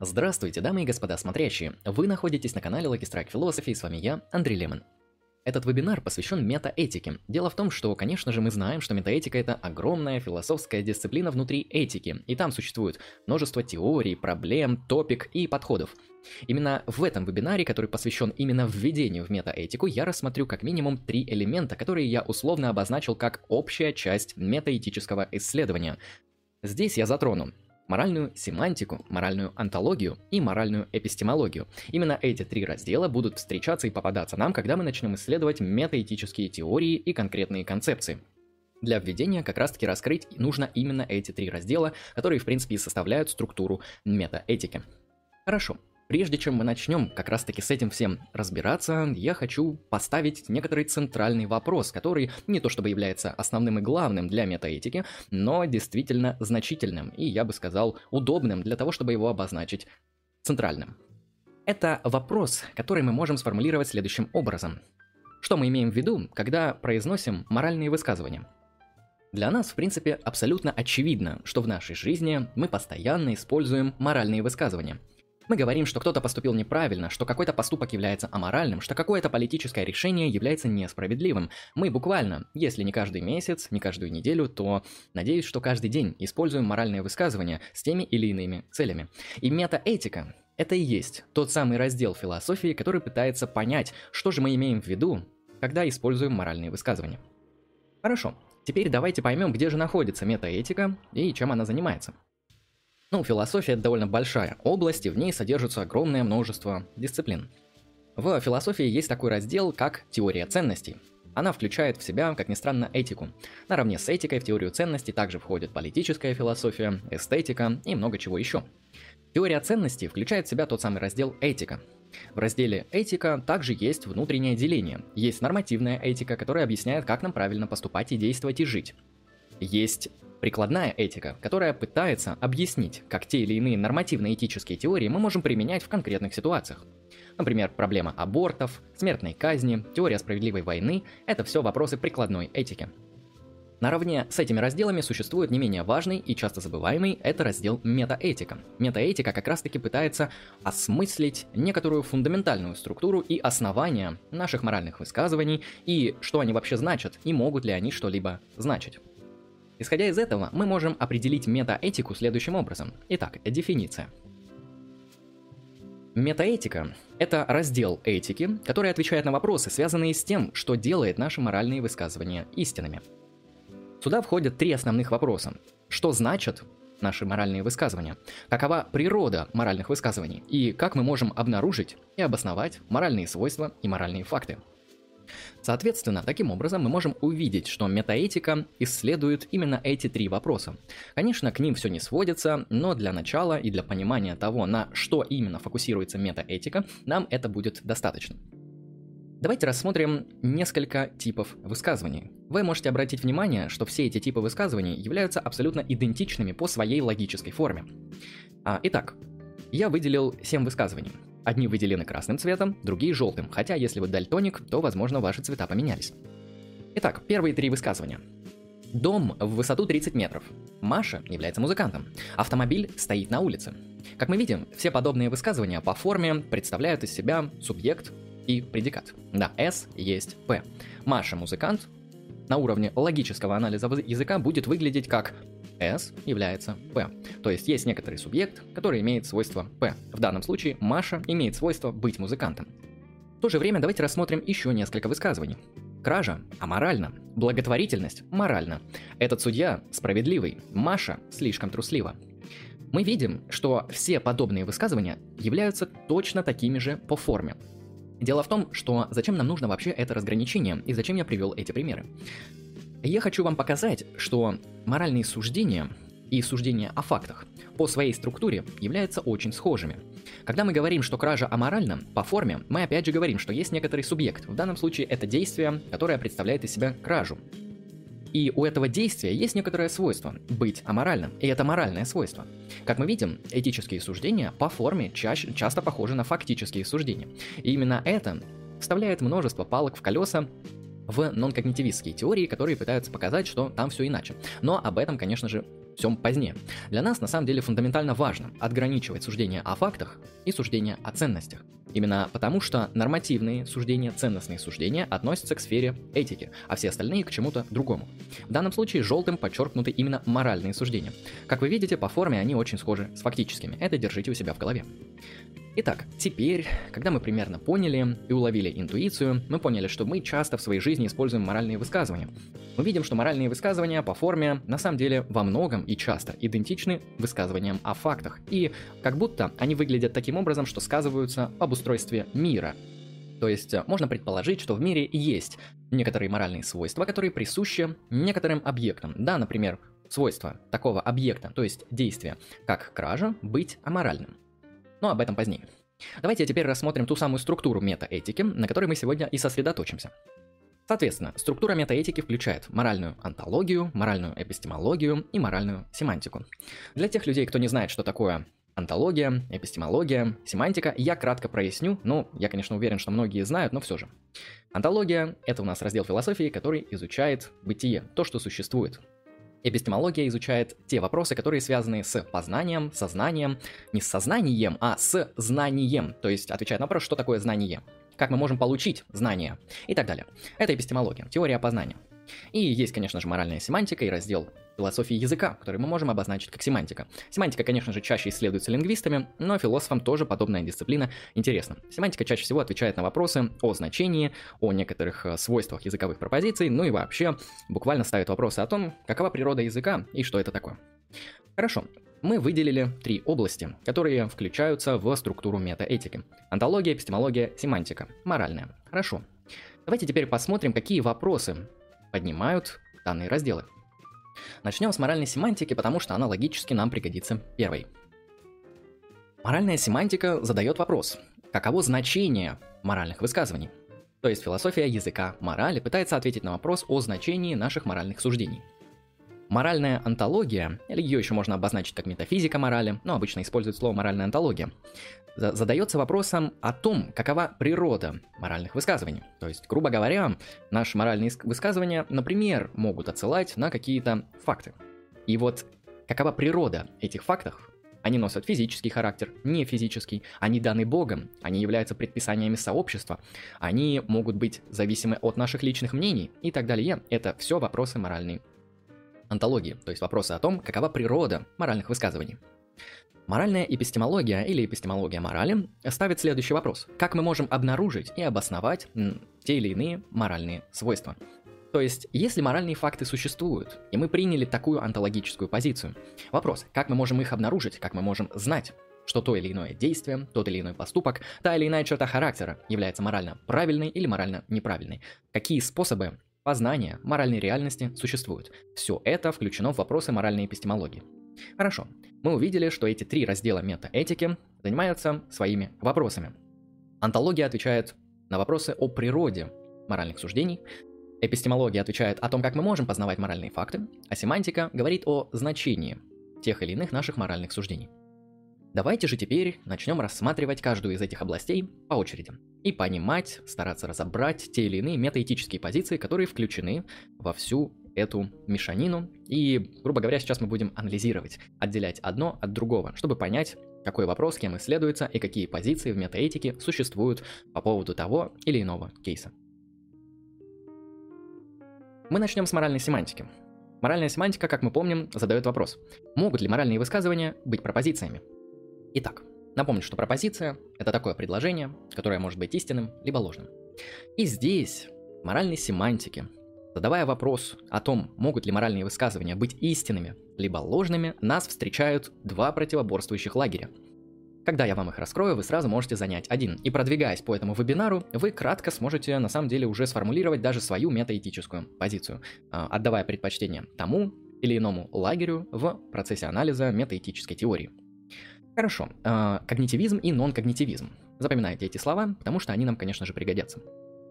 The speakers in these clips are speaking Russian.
Здравствуйте, дамы и господа смотрящие! Вы находитесь на канале Lucky Strike Philosophy, и с вами я, Андрей Лемон. Этот вебинар посвящен метаэтике. Дело в том, что, конечно же, мы знаем, что метаэтика это огромная философская дисциплина внутри этики, и там существует множество теорий, проблем, топик и подходов. Именно в этом вебинаре, который посвящен именно введению в метаэтику, я рассмотрю как минимум три элемента, которые я условно обозначил как общая часть метаэтического исследования. Здесь я затрону моральную семантику, моральную антологию и моральную эпистемологию. Именно эти три раздела будут встречаться и попадаться нам, когда мы начнем исследовать метаэтические теории и конкретные концепции. Для введения как раз таки раскрыть нужно именно эти три раздела, которые в принципе и составляют структуру метаэтики. Хорошо, Прежде чем мы начнем как раз таки с этим всем разбираться, я хочу поставить некоторый центральный вопрос, который не то чтобы является основным и главным для метаэтики, но действительно значительным и, я бы сказал, удобным для того, чтобы его обозначить центральным. Это вопрос, который мы можем сформулировать следующим образом. Что мы имеем в виду, когда произносим моральные высказывания? Для нас, в принципе, абсолютно очевидно, что в нашей жизни мы постоянно используем моральные высказывания – мы говорим, что кто-то поступил неправильно, что какой-то поступок является аморальным, что какое-то политическое решение является несправедливым. Мы буквально, если не каждый месяц, не каждую неделю, то надеюсь, что каждый день используем моральные высказывания с теми или иными целями. И метаэтика – это и есть тот самый раздел философии, который пытается понять, что же мы имеем в виду, когда используем моральные высказывания. Хорошо, теперь давайте поймем, где же находится метаэтика и чем она занимается. Ну, философия это довольно большая область, и в ней содержится огромное множество дисциплин. В философии есть такой раздел, как теория ценностей. Она включает в себя, как ни странно, этику. Наравне с этикой в теорию ценностей также входит политическая философия, эстетика и много чего еще. Теория ценностей включает в себя тот самый раздел этика. В разделе «Этика» также есть внутреннее деление. Есть нормативная этика, которая объясняет, как нам правильно поступать и действовать и жить. Есть Прикладная этика, которая пытается объяснить, как те или иные нормативно-этические теории мы можем применять в конкретных ситуациях. Например, проблема абортов, смертной казни, теория справедливой войны – это все вопросы прикладной этики. Наравне с этими разделами существует не менее важный и часто забываемый – это раздел метаэтика. Метаэтика как раз-таки пытается осмыслить некоторую фундаментальную структуру и основания наших моральных высказываний, и что они вообще значат, и могут ли они что-либо значить. Исходя из этого, мы можем определить метаэтику следующим образом. Итак, дефиниция. Метаэтика – это раздел этики, который отвечает на вопросы, связанные с тем, что делает наши моральные высказывания истинными. Сюда входят три основных вопроса. Что значат наши моральные высказывания? Какова природа моральных высказываний? И как мы можем обнаружить и обосновать моральные свойства и моральные факты? Соответственно, таким образом мы можем увидеть, что метаэтика исследует именно эти три вопроса. Конечно, к ним все не сводится, но для начала и для понимания того, на что именно фокусируется метаэтика, нам это будет достаточно. Давайте рассмотрим несколько типов высказываний. Вы можете обратить внимание, что все эти типы высказываний являются абсолютно идентичными по своей логической форме. А, итак, я выделил 7 высказываний. Одни выделены красным цветом, другие желтым, хотя если вы дальтоник, то, возможно, ваши цвета поменялись. Итак, первые три высказывания. Дом в высоту 30 метров. Маша является музыкантом. Автомобиль стоит на улице. Как мы видим, все подобные высказывания по форме представляют из себя субъект и предикат. Да, S есть P. Маша музыкант на уровне логического анализа языка будет выглядеть как S является P. То есть есть некоторый субъект, который имеет свойство P. В данном случае Маша имеет свойство быть музыкантом. В то же время давайте рассмотрим еще несколько высказываний. Кража аморальна, благотворительность моральна. Этот судья справедливый, Маша слишком труслива. Мы видим, что все подобные высказывания являются точно такими же по форме. Дело в том, что зачем нам нужно вообще это разграничение и зачем я привел эти примеры. Я хочу вам показать, что моральные суждения и суждения о фактах по своей структуре являются очень схожими. Когда мы говорим, что кража аморальна, по форме мы опять же говорим, что есть некоторый субъект. В данном случае это действие, которое представляет из себя кражу. И у этого действия есть некоторое свойство – быть аморальным, и это моральное свойство. Как мы видим, этические суждения по форме чаще, часто похожи на фактические суждения. И именно это вставляет множество палок в колеса в нон-когнитивистские теории, которые пытаются показать, что там все иначе. Но об этом, конечно же, всем позднее. Для нас на самом деле фундаментально важно отграничивать суждения о фактах и суждения о ценностях. Именно потому, что нормативные суждения, ценностные суждения относятся к сфере этики, а все остальные к чему-то другому. В данном случае желтым подчеркнуты именно моральные суждения. Как вы видите, по форме они очень схожи с фактическими. Это держите у себя в голове. Итак, теперь, когда мы примерно поняли и уловили интуицию, мы поняли, что мы часто в своей жизни используем моральные высказывания. Мы видим, что моральные высказывания по форме на самом деле во многом и часто идентичны высказываниям о фактах, и как будто они выглядят таким образом, что сказываются об устройстве мира. То есть э, можно предположить, что в мире есть некоторые моральные свойства, которые присущи некоторым объектам. Да, например, свойство такого объекта, то есть действия, как кража, быть аморальным. Но об этом позднее. Давайте теперь рассмотрим ту самую структуру метаэтики, на которой мы сегодня и сосредоточимся. Соответственно, структура метаэтики включает моральную антологию, моральную эпистемологию и моральную семантику. Для тех людей, кто не знает, что такое антология, эпистемология, семантика, я кратко проясню, ну, я, конечно, уверен, что многие знают, но все же. Антология — это у нас раздел философии, который изучает бытие, то, что существует, Эпистемология изучает те вопросы, которые связаны с познанием, сознанием, не с сознанием, а с знанием, то есть отвечает на вопрос, что такое знание, как мы можем получить знания и так далее. Это эпистемология, теория познания. И есть, конечно же, моральная семантика и раздел философии языка, который мы можем обозначить как семантика. Семантика, конечно же, чаще исследуется лингвистами, но философам тоже подобная дисциплина интересна. Семантика чаще всего отвечает на вопросы о значении, о некоторых э, свойствах языковых пропозиций, ну и вообще буквально ставит вопросы о том, какова природа языка и что это такое. Хорошо, мы выделили три области, которые включаются в структуру метаэтики. Антология, эпистемология, семантика. Моральная. Хорошо. Давайте теперь посмотрим, какие вопросы поднимают данные разделы. Начнем с моральной семантики, потому что она логически нам пригодится первой. Моральная семантика задает вопрос, каково значение моральных высказываний? То есть философия языка морали пытается ответить на вопрос о значении наших моральных суждений. Моральная антология, или ее еще можно обозначить как метафизика морали, но обычно используют слово моральная антология, задается вопросом о том, какова природа моральных высказываний. То есть, грубо говоря, наши моральные высказывания, например, могут отсылать на какие-то факты. И вот какова природа этих фактов? Они носят физический характер, не физический, они даны Богом, они являются предписаниями сообщества, они могут быть зависимы от наших личных мнений и так далее. Это все вопросы моральной антологии, то есть вопросы о том, какова природа моральных высказываний. Моральная эпистемология или эпистемология морали ставит следующий вопрос. Как мы можем обнаружить и обосновать те или иные моральные свойства? То есть, если моральные факты существуют, и мы приняли такую антологическую позицию, вопрос, как мы можем их обнаружить, как мы можем знать, что то или иное действие, тот или иной поступок, та или иная черта характера является морально правильной или морально неправильной. Какие способы познания моральной реальности существуют? Все это включено в вопросы моральной эпистемологии. Хорошо, мы увидели, что эти три раздела метаэтики занимаются своими вопросами. Антология отвечает на вопросы о природе моральных суждений, эпистемология отвечает о том, как мы можем познавать моральные факты, а семантика говорит о значении тех или иных наших моральных суждений. Давайте же теперь начнем рассматривать каждую из этих областей по очереди и понимать, стараться разобрать те или иные метаэтические позиции, которые включены во всю эту мешанину. И, грубо говоря, сейчас мы будем анализировать, отделять одно от другого, чтобы понять, какой вопрос кем исследуется и какие позиции в метаэтике существуют по поводу того или иного кейса. Мы начнем с моральной семантики. Моральная семантика, как мы помним, задает вопрос, могут ли моральные высказывания быть пропозициями? Итак, напомню, что пропозиция – это такое предложение, которое может быть истинным либо ложным. И здесь, моральной семантике, Задавая вопрос о том, могут ли моральные высказывания быть истинными либо ложными, нас встречают два противоборствующих лагеря. Когда я вам их раскрою, вы сразу можете занять один. И продвигаясь по этому вебинару, вы кратко сможете на самом деле уже сформулировать даже свою метаэтическую позицию, а, отдавая предпочтение тому или иному лагерю в процессе анализа метаэтической теории. Хорошо, а, когнитивизм и нон-когнитивизм. Запоминайте эти слова, потому что они нам, конечно же, пригодятся.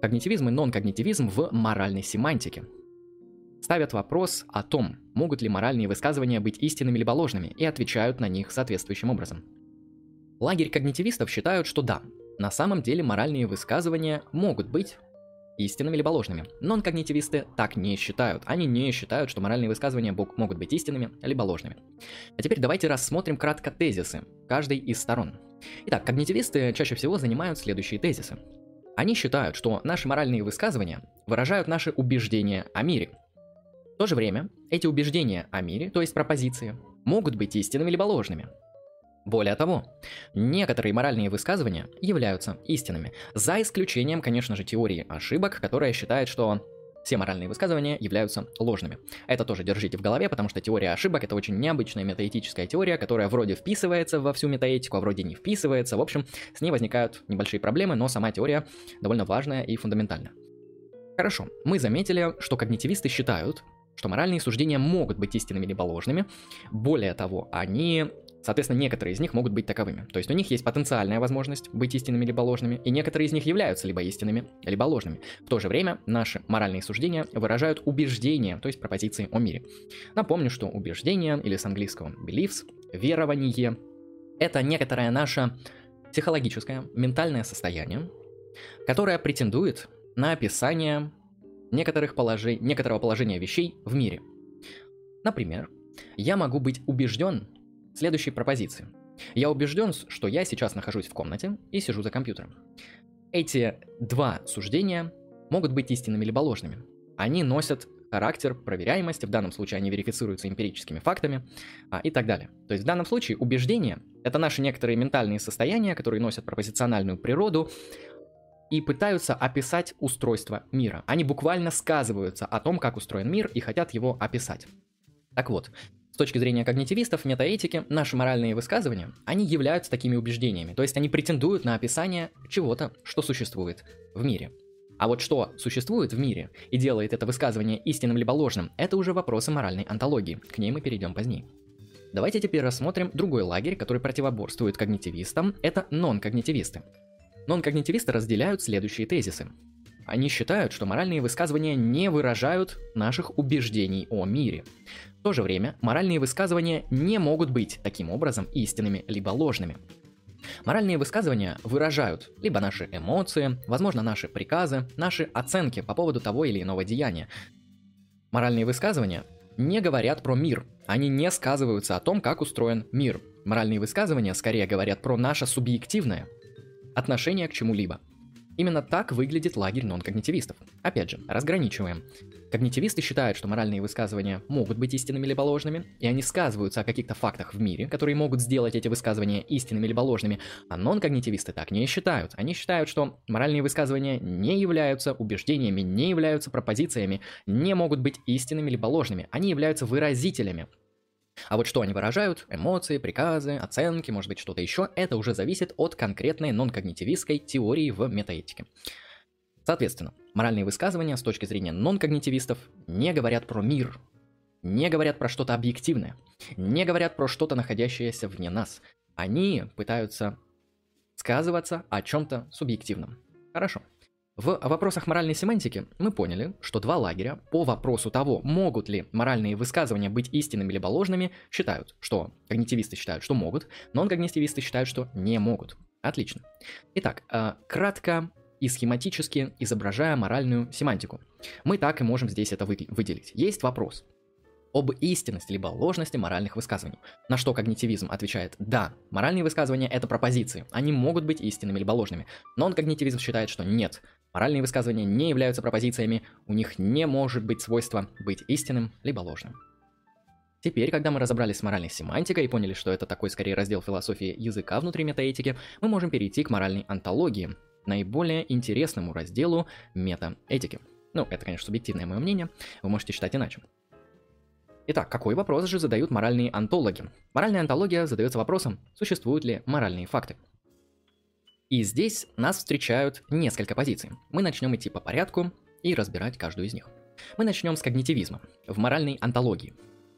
Когнитивизм и нон-когнитивизм в моральной семантике. Ставят вопрос о том, могут ли моральные высказывания быть истинными либо ложными, и отвечают на них соответствующим образом. Лагерь когнитивистов считают, что да, на самом деле моральные высказывания могут быть истинными либо ложными. Нон-когнитивисты так не считают. Они не считают, что моральные высказывания могут быть истинными либо ложными. А теперь давайте рассмотрим кратко тезисы каждой из сторон. Итак, когнитивисты чаще всего занимают следующие тезисы. Они считают, что наши моральные высказывания выражают наши убеждения о мире. В то же время эти убеждения о мире, то есть пропозиции, могут быть истинными либо ложными. Более того, некоторые моральные высказывания являются истинными, за исключением, конечно же, теории ошибок, которая считает, что все моральные высказывания являются ложными. Это тоже держите в голове, потому что теория ошибок это очень необычная метаэтическая теория, которая вроде вписывается во всю метаэтику, а вроде не вписывается. В общем, с ней возникают небольшие проблемы, но сама теория довольно важная и фундаментальная. Хорошо, мы заметили, что когнитивисты считают, что моральные суждения могут быть истинными либо ложными. Более того, они Соответственно, некоторые из них могут быть таковыми. То есть у них есть потенциальная возможность быть истинными либо ложными, и некоторые из них являются либо истинными, либо ложными. В то же время наши моральные суждения выражают убеждения, то есть пропозиции о мире. Напомню, что убеждение, или с английского beliefs, верование, это некоторое наше психологическое, ментальное состояние, которое претендует на описание некоторых положений, некоторого положения вещей в мире. Например, я могу быть убежден следующей пропозиции. Я убежден, что я сейчас нахожусь в комнате и сижу за компьютером. Эти два суждения могут быть истинными либо ложными. Они носят характер проверяемости, в данном случае они верифицируются эмпирическими фактами а, и так далее. То есть в данном случае убеждения — это наши некоторые ментальные состояния, которые носят пропозициональную природу и пытаются описать устройство мира. Они буквально сказываются о том, как устроен мир и хотят его описать. Так вот, с точки зрения когнитивистов, метаэтики, наши моральные высказывания, они являются такими убеждениями, то есть они претендуют на описание чего-то, что существует в мире. А вот что существует в мире и делает это высказывание истинным либо ложным, это уже вопросы моральной антологии, к ней мы перейдем позднее. Давайте теперь рассмотрим другой лагерь, который противоборствует когнитивистам, это нон-когнитивисты. Нон-когнитивисты разделяют следующие тезисы. Они считают, что моральные высказывания не выражают наших убеждений о мире. В то же время, моральные высказывания не могут быть таким образом истинными либо ложными. Моральные высказывания выражают либо наши эмоции, возможно, наши приказы, наши оценки по поводу того или иного деяния. Моральные высказывания не говорят про мир, они не сказываются о том, как устроен мир. Моральные высказывания скорее говорят про наше субъективное отношение к чему-либо – Именно так выглядит лагерь нон-когнитивистов. Опять же, разграничиваем. Когнитивисты считают, что моральные высказывания могут быть истинными либо ложными, и они сказываются о каких-то фактах в мире, которые могут сделать эти высказывания истинными либо ложными, а нон-когнитивисты так не считают. Они считают, что моральные высказывания не являются убеждениями, не являются пропозициями, не могут быть истинными либо ложными. Они являются выразителями а вот что они выражают, эмоции, приказы, оценки, может быть что-то еще, это уже зависит от конкретной нон-когнитивистской теории в метаэтике. Соответственно, моральные высказывания с точки зрения нон-когнитивистов не говорят про мир, не говорят про что-то объективное, не говорят про что-то находящееся вне нас. Они пытаются сказываться о чем-то субъективном. Хорошо. В вопросах моральной семантики мы поняли, что два лагеря по вопросу того, могут ли моральные высказывания быть истинными либо ложными, считают, что когнитивисты считают, что могут, но когнитивисты считают, что не могут. Отлично. Итак, э, кратко и схематически изображая моральную семантику. Мы так и можем здесь это выделить. Есть вопрос об истинности либо ложности моральных высказываний. На что когнитивизм отвечает «да». Моральные высказывания — это пропозиции. Они могут быть истинными либо ложными. Но он когнитивизм считает, что нет. Моральные высказывания не являются пропозициями, у них не может быть свойства быть истинным либо ложным. Теперь, когда мы разобрались с моральной семантикой и поняли, что это такой скорее раздел философии языка внутри метаэтики, мы можем перейти к моральной антологии, наиболее интересному разделу метаэтики. Ну, это, конечно, субъективное мое мнение, вы можете считать иначе. Итак, какой вопрос же задают моральные антологи? Моральная антология задается вопросом, существуют ли моральные факты. И здесь нас встречают несколько позиций. Мы начнем идти по порядку и разбирать каждую из них. Мы начнем с когнитивизма, в моральной антологии.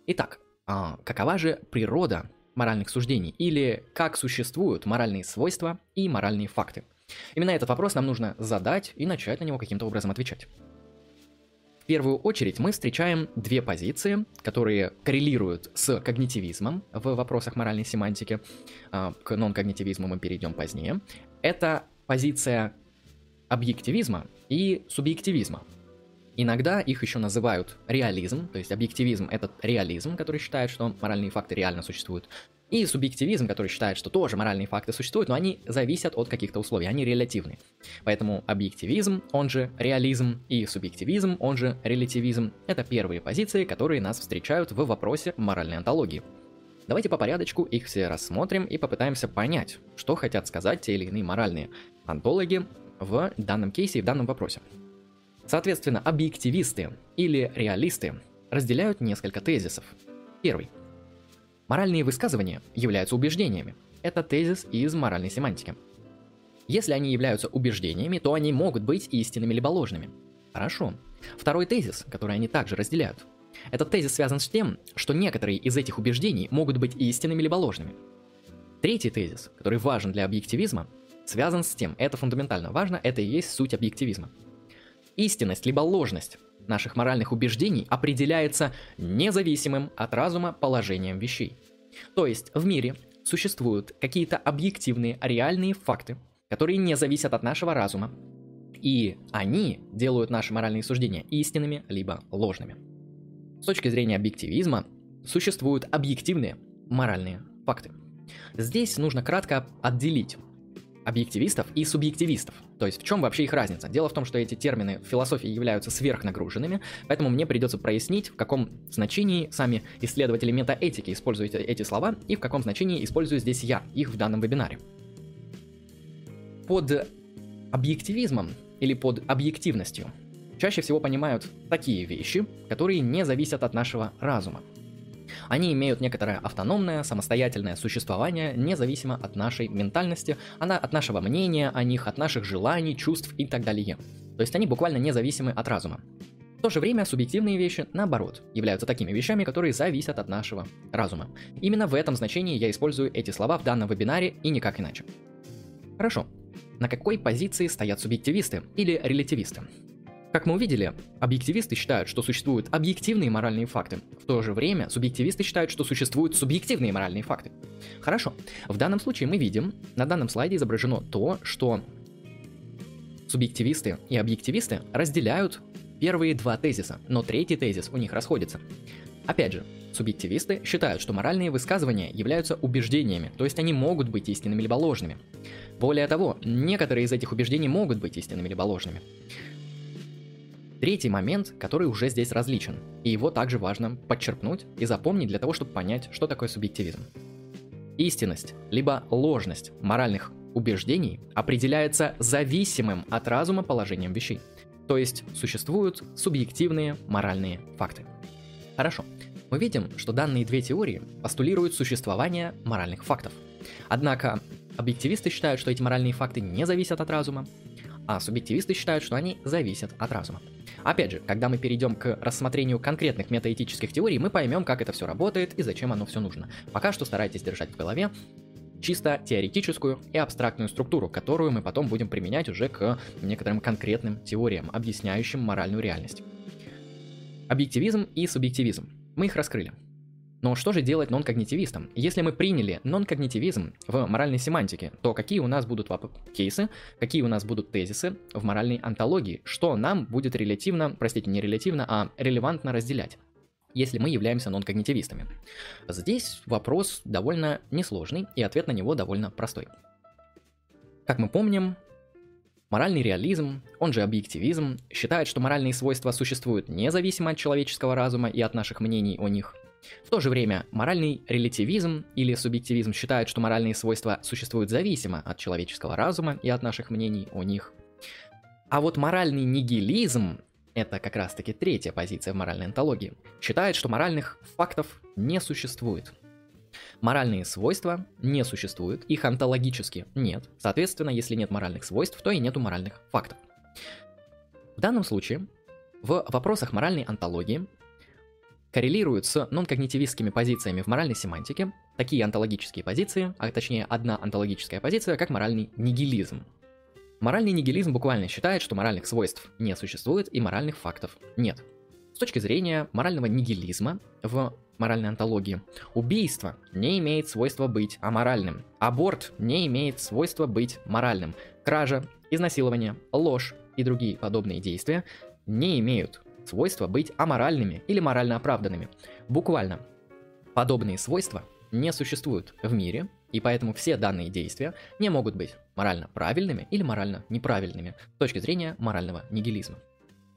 Итак, а какова же природа моральных суждений или как существуют моральные свойства и моральные факты? Именно этот вопрос нам нужно задать и начать на него каким-то образом отвечать. В первую очередь мы встречаем две позиции, которые коррелируют с когнитивизмом в вопросах моральной семантики. А, к нон-когнитивизму мы перейдем позднее. Это позиция объективизма и субъективизма. Иногда их еще называют реализм, то есть объективизм это реализм, который считает, что моральные факты реально существуют, и субъективизм, который считает, что тоже моральные факты существуют, но они зависят от каких-то условий, они релятивны. Поэтому объективизм, он же реализм, и субъективизм, он же релятивизм, это первые позиции, которые нас встречают в вопросе моральной антологии. Давайте по порядочку их все рассмотрим и попытаемся понять, что хотят сказать те или иные моральные антологи в данном кейсе и в данном вопросе. Соответственно, объективисты или реалисты разделяют несколько тезисов. Первый. Моральные высказывания являются убеждениями. Это тезис из моральной семантики. Если они являются убеждениями, то они могут быть истинными либо ложными. Хорошо. Второй тезис, который они также разделяют. Этот тезис связан с тем, что некоторые из этих убеждений могут быть истинными либо ложными. Третий тезис, который важен для объективизма, связан с тем, это фундаментально важно, это и есть суть объективизма. Истинность либо ложность наших моральных убеждений определяется независимым от разума положением вещей. То есть в мире существуют какие-то объективные, реальные факты, которые не зависят от нашего разума, и они делают наши моральные суждения истинными либо ложными. С точки зрения объективизма существуют объективные моральные факты. Здесь нужно кратко отделить объективистов и субъективистов. То есть в чем вообще их разница? Дело в том, что эти термины в философии являются сверхнагруженными, поэтому мне придется прояснить, в каком значении сами исследователи метаэтики используют эти слова и в каком значении использую здесь я, их в данном вебинаре. Под объективизмом или под объективностью чаще всего понимают такие вещи, которые не зависят от нашего разума. Они имеют некоторое автономное, самостоятельное существование, независимо от нашей ментальности, она от нашего мнения о них, от наших желаний, чувств и так далее. То есть они буквально независимы от разума. В то же время субъективные вещи, наоборот, являются такими вещами, которые зависят от нашего разума. Именно в этом значении я использую эти слова в данном вебинаре и никак иначе. Хорошо. На какой позиции стоят субъективисты или релятивисты? Как мы увидели, объективисты считают, что существуют объективные моральные факты. В то же время субъективисты считают, что существуют субъективные моральные факты. Хорошо. В данном случае мы видим, на данном слайде изображено то, что субъективисты и объективисты разделяют первые два тезиса, но третий тезис у них расходится. Опять же, субъективисты считают, что моральные высказывания являются убеждениями, то есть они могут быть истинными либо ложными. Более того, некоторые из этих убеждений могут быть истинными либо ложными. Третий момент, который уже здесь различен, и его также важно подчеркнуть и запомнить для того, чтобы понять, что такое субъективизм. Истинность, либо ложность моральных убеждений определяется зависимым от разума положением вещей. То есть существуют субъективные моральные факты. Хорошо. Мы видим, что данные две теории постулируют существование моральных фактов. Однако объективисты считают, что эти моральные факты не зависят от разума, а субъективисты считают, что они зависят от разума. Опять же, когда мы перейдем к рассмотрению конкретных метаэтических теорий, мы поймем, как это все работает и зачем оно все нужно. Пока что старайтесь держать в голове чисто теоретическую и абстрактную структуру, которую мы потом будем применять уже к некоторым конкретным теориям, объясняющим моральную реальность. Объективизм и субъективизм. Мы их раскрыли. Но что же делать нон-когнитивистам? Если мы приняли нон-когнитивизм в моральной семантике, то какие у нас будут кейсы, какие у нас будут тезисы в моральной антологии, что нам будет релятивно, простите, не релятивно, а релевантно разделять? если мы являемся нон-когнитивистами. Здесь вопрос довольно несложный, и ответ на него довольно простой. Как мы помним, моральный реализм, он же объективизм, считает, что моральные свойства существуют независимо от человеческого разума и от наших мнений о них. В то же время моральный релятивизм или субъективизм считает, что моральные свойства существуют зависимо от человеческого разума и от наших мнений о них. А вот моральный нигилизм это как раз-таки третья позиция в моральной антологии, считает, что моральных фактов не существует. Моральные свойства не существуют, их онтологически нет. Соответственно, если нет моральных свойств, то и нету моральных фактов. В данном случае в вопросах моральной антологии коррелируют с нон-когнитивистскими позициями в моральной семантике, такие онтологические позиции, а точнее одна онтологическая позиция, как моральный нигилизм. Моральный нигилизм буквально считает, что моральных свойств не существует и моральных фактов нет. С точки зрения морального нигилизма в моральной антологии, убийство не имеет свойства быть аморальным, аборт не имеет свойства быть моральным, кража изнасилование, ложь и другие подобные действия не имеют свойства быть аморальными или морально оправданными. Буквально, подобные свойства не существуют в мире, и поэтому все данные действия не могут быть морально правильными или морально неправильными с точки зрения морального нигилизма.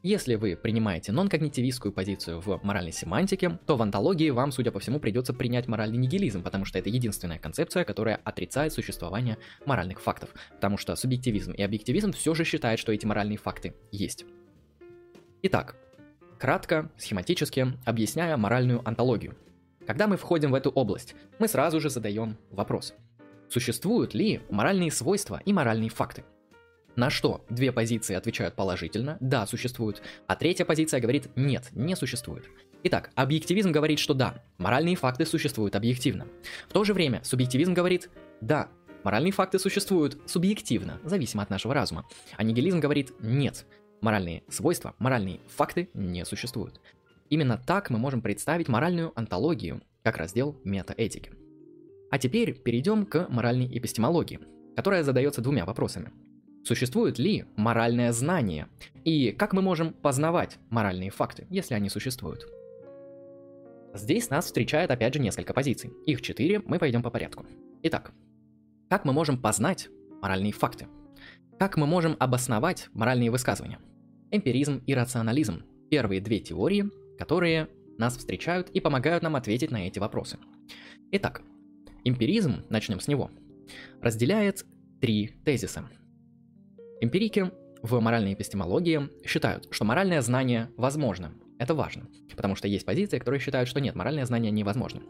Если вы принимаете нон-когнитивистскую позицию в моральной семантике, то в антологии вам, судя по всему, придется принять моральный нигилизм, потому что это единственная концепция, которая отрицает существование моральных фактов. Потому что субъективизм и объективизм все же считают, что эти моральные факты есть. Итак, кратко, схематически объясняя моральную антологию. Когда мы входим в эту область, мы сразу же задаем вопрос. Существуют ли моральные свойства и моральные факты? На что две позиции отвечают положительно, да, существуют, а третья позиция говорит нет, не существует. Итак, объективизм говорит, что да, моральные факты существуют объективно. В то же время субъективизм говорит, да, моральные факты существуют субъективно, зависимо от нашего разума. А нигилизм говорит, нет, моральные свойства, моральные факты не существуют. Именно так мы можем представить моральную антологию, как раздел метаэтики. А теперь перейдем к моральной эпистемологии, которая задается двумя вопросами. Существует ли моральное знание? И как мы можем познавать моральные факты, если они существуют? Здесь нас встречает опять же несколько позиций. Их четыре, мы пойдем по порядку. Итак, как мы можем познать моральные факты? Как мы можем обосновать моральные высказывания? Эмпиризм и рационализм – первые две теории, которые нас встречают и помогают нам ответить на эти вопросы. Итак, эмпиризм, начнем с него, разделяет три тезиса – Эмпирики в моральной эпистемологии считают, что моральное знание возможно. Это важно, потому что есть позиции, которые считают, что нет, моральное знание невозможно.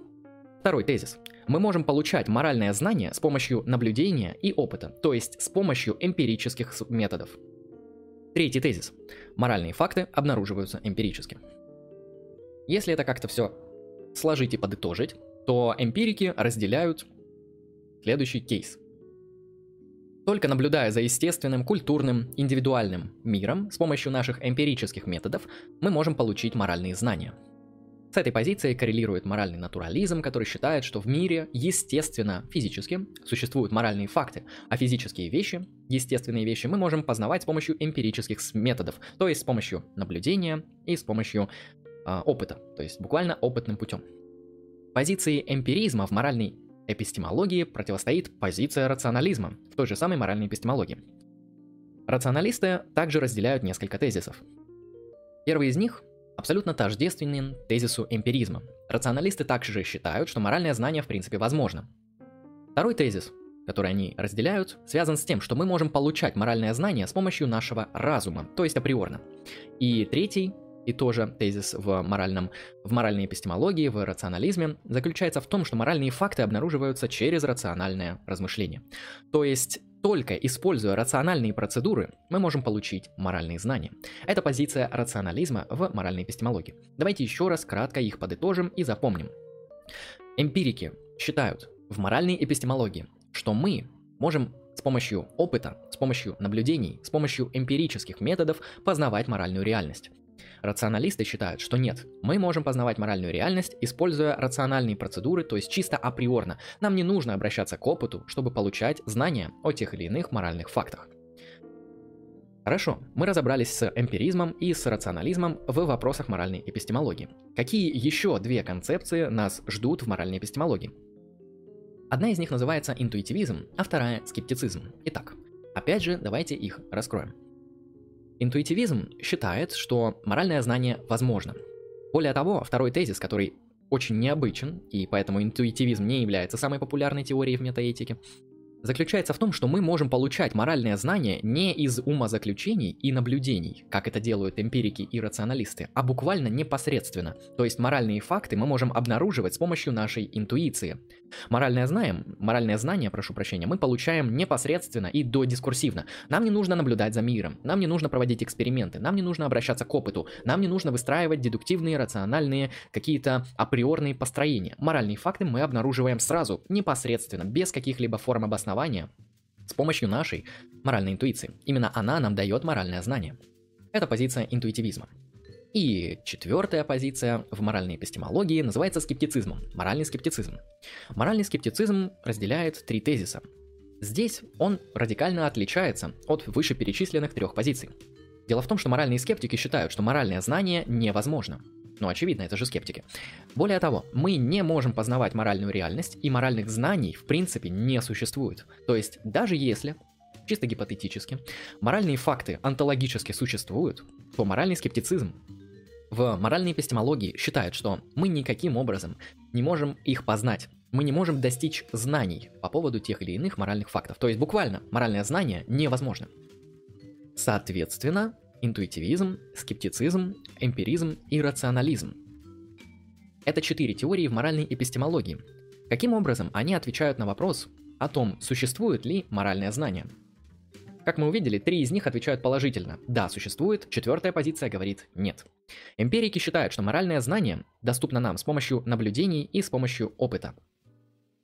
Второй тезис. Мы можем получать моральное знание с помощью наблюдения и опыта, то есть с помощью эмпирических методов. Третий тезис. Моральные факты обнаруживаются эмпирически. Если это как-то все сложить и подытожить, то эмпирики разделяют следующий кейс – только наблюдая за естественным, культурным, индивидуальным миром с помощью наших эмпирических методов, мы можем получить моральные знания. С этой позицией коррелирует моральный натурализм, который считает, что в мире, естественно, физически, существуют моральные факты, а физические вещи, естественные вещи, мы можем познавать с помощью эмпирических методов, то есть с помощью наблюдения и с помощью э, опыта, то есть буквально опытным путем. Позиции эмпиризма в моральной эпистемологии противостоит позиция рационализма в той же самой моральной эпистемологии. Рационалисты также разделяют несколько тезисов. Первый из них абсолютно тождественен тезису эмпиризма. Рационалисты также считают, что моральное знание в принципе возможно. Второй тезис, который они разделяют, связан с тем, что мы можем получать моральное знание с помощью нашего разума, то есть априорно. И третий и тоже тезис в, моральном, в моральной эпистемологии, в рационализме, заключается в том, что моральные факты обнаруживаются через рациональное размышление. То есть только используя рациональные процедуры, мы можем получить моральные знания. Это позиция рационализма в моральной эпистемологии. Давайте еще раз кратко их подытожим и запомним. Эмпирики считают в моральной эпистемологии, что мы можем с помощью опыта, с помощью наблюдений, с помощью эмпирических методов познавать моральную реальность. Рационалисты считают, что нет, мы можем познавать моральную реальность, используя рациональные процедуры, то есть чисто априорно. Нам не нужно обращаться к опыту, чтобы получать знания о тех или иных моральных фактах. Хорошо, мы разобрались с эмпиризмом и с рационализмом в вопросах моральной эпистемологии. Какие еще две концепции нас ждут в моральной эпистемологии? Одна из них называется интуитивизм, а вторая – скептицизм. Итак, опять же, давайте их раскроем. Интуитивизм считает, что моральное знание возможно. Более того, второй тезис, который очень необычен, и поэтому интуитивизм не является самой популярной теорией в метаэтике, заключается в том, что мы можем получать моральное знание не из умозаключений и наблюдений, как это делают эмпирики и рационалисты, а буквально непосредственно. То есть моральные факты мы можем обнаруживать с помощью нашей интуиции. Моральное знание, моральное знание, прошу прощения, мы получаем непосредственно и додискурсивно. Нам не нужно наблюдать за миром, нам не нужно проводить эксперименты, нам не нужно обращаться к опыту, нам не нужно выстраивать дедуктивные, рациональные, какие-то априорные построения. Моральные факты мы обнаруживаем сразу, непосредственно, без каких-либо форм обоснования основания с помощью нашей моральной интуиции. Именно она нам дает моральное знание. Это позиция интуитивизма. И четвертая позиция в моральной эпистемологии называется скептицизмом, моральный скептицизм. Моральный скептицизм разделяет три тезиса. Здесь он радикально отличается от вышеперечисленных трех позиций. Дело в том, что моральные скептики считают, что моральное знание невозможно. Ну, очевидно, это же скептики. Более того, мы не можем познавать моральную реальность, и моральных знаний в принципе не существует. То есть, даже если, чисто гипотетически, моральные факты онтологически существуют, то моральный скептицизм в моральной эпистемологии считают, что мы никаким образом не можем их познать. Мы не можем достичь знаний по поводу тех или иных моральных фактов. То есть буквально моральное знание невозможно. Соответственно, интуитивизм, скептицизм, эмпиризм и рационализм. Это четыре теории в моральной эпистемологии. Каким образом они отвечают на вопрос о том, существует ли моральное знание? Как мы увидели, три из них отвечают положительно. Да, существует, четвертая позиция говорит нет. Эмпирики считают, что моральное знание доступно нам с помощью наблюдений и с помощью опыта.